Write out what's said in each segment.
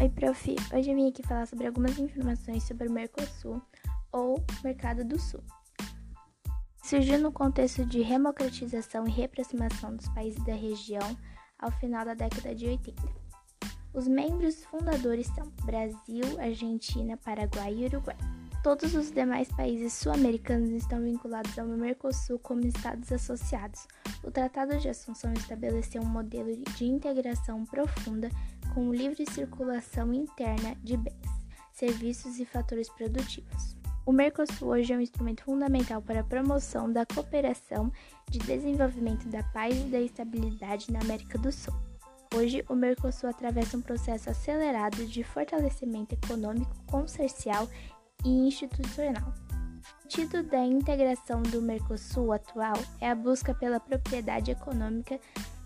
Oi, prof. Hoje eu vim aqui falar sobre algumas informações sobre o Mercosul ou Mercado do Sul. Surgiu no contexto de democratização e reaproximação dos países da região ao final da década de 80. Os membros fundadores são Brasil, Argentina, Paraguai e Uruguai. Todos os demais países sul-americanos estão vinculados ao Mercosul como estados associados. O Tratado de Assunção estabeleceu um modelo de integração profunda com livre circulação interna de bens, serviços e fatores produtivos. O Mercosul hoje é um instrumento fundamental para a promoção da cooperação de desenvolvimento da paz e da estabilidade na América do Sul. Hoje, o Mercosul atravessa um processo acelerado de fortalecimento econômico, comercial e institucional. O sentido da integração do Mercosul atual é a busca pela propriedade econômica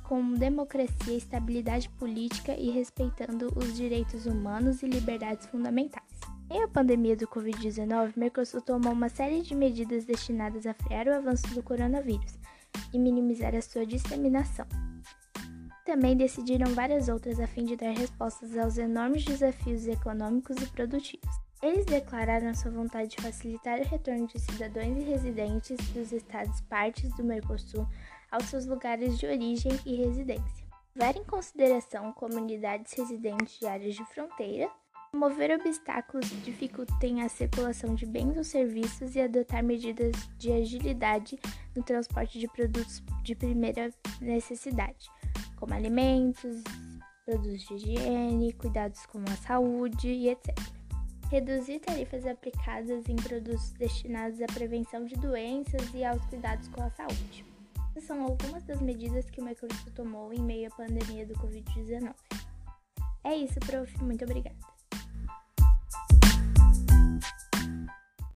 com democracia, estabilidade política e respeitando os direitos humanos e liberdades fundamentais. Em a pandemia do Covid-19, o Mercosul tomou uma série de medidas destinadas a frear o avanço do coronavírus e minimizar a sua disseminação. Também decidiram várias outras a fim de dar respostas aos enormes desafios econômicos e produtivos. Eles declararam sua vontade de facilitar o retorno de cidadãos e residentes dos estados partes do Mercosul aos seus lugares de origem e residência. Levar em consideração comunidades residentes de áreas de fronteira, remover obstáculos que dificultem a circulação de bens ou serviços e adotar medidas de agilidade no transporte de produtos de primeira necessidade, como alimentos, produtos de higiene, cuidados com a saúde e etc. Reduzir tarifas aplicadas em produtos destinados à prevenção de doenças e aos cuidados com a saúde. Essas são algumas das medidas que o Mercosul tomou em meio à pandemia do Covid-19. É isso, prof. Muito obrigada.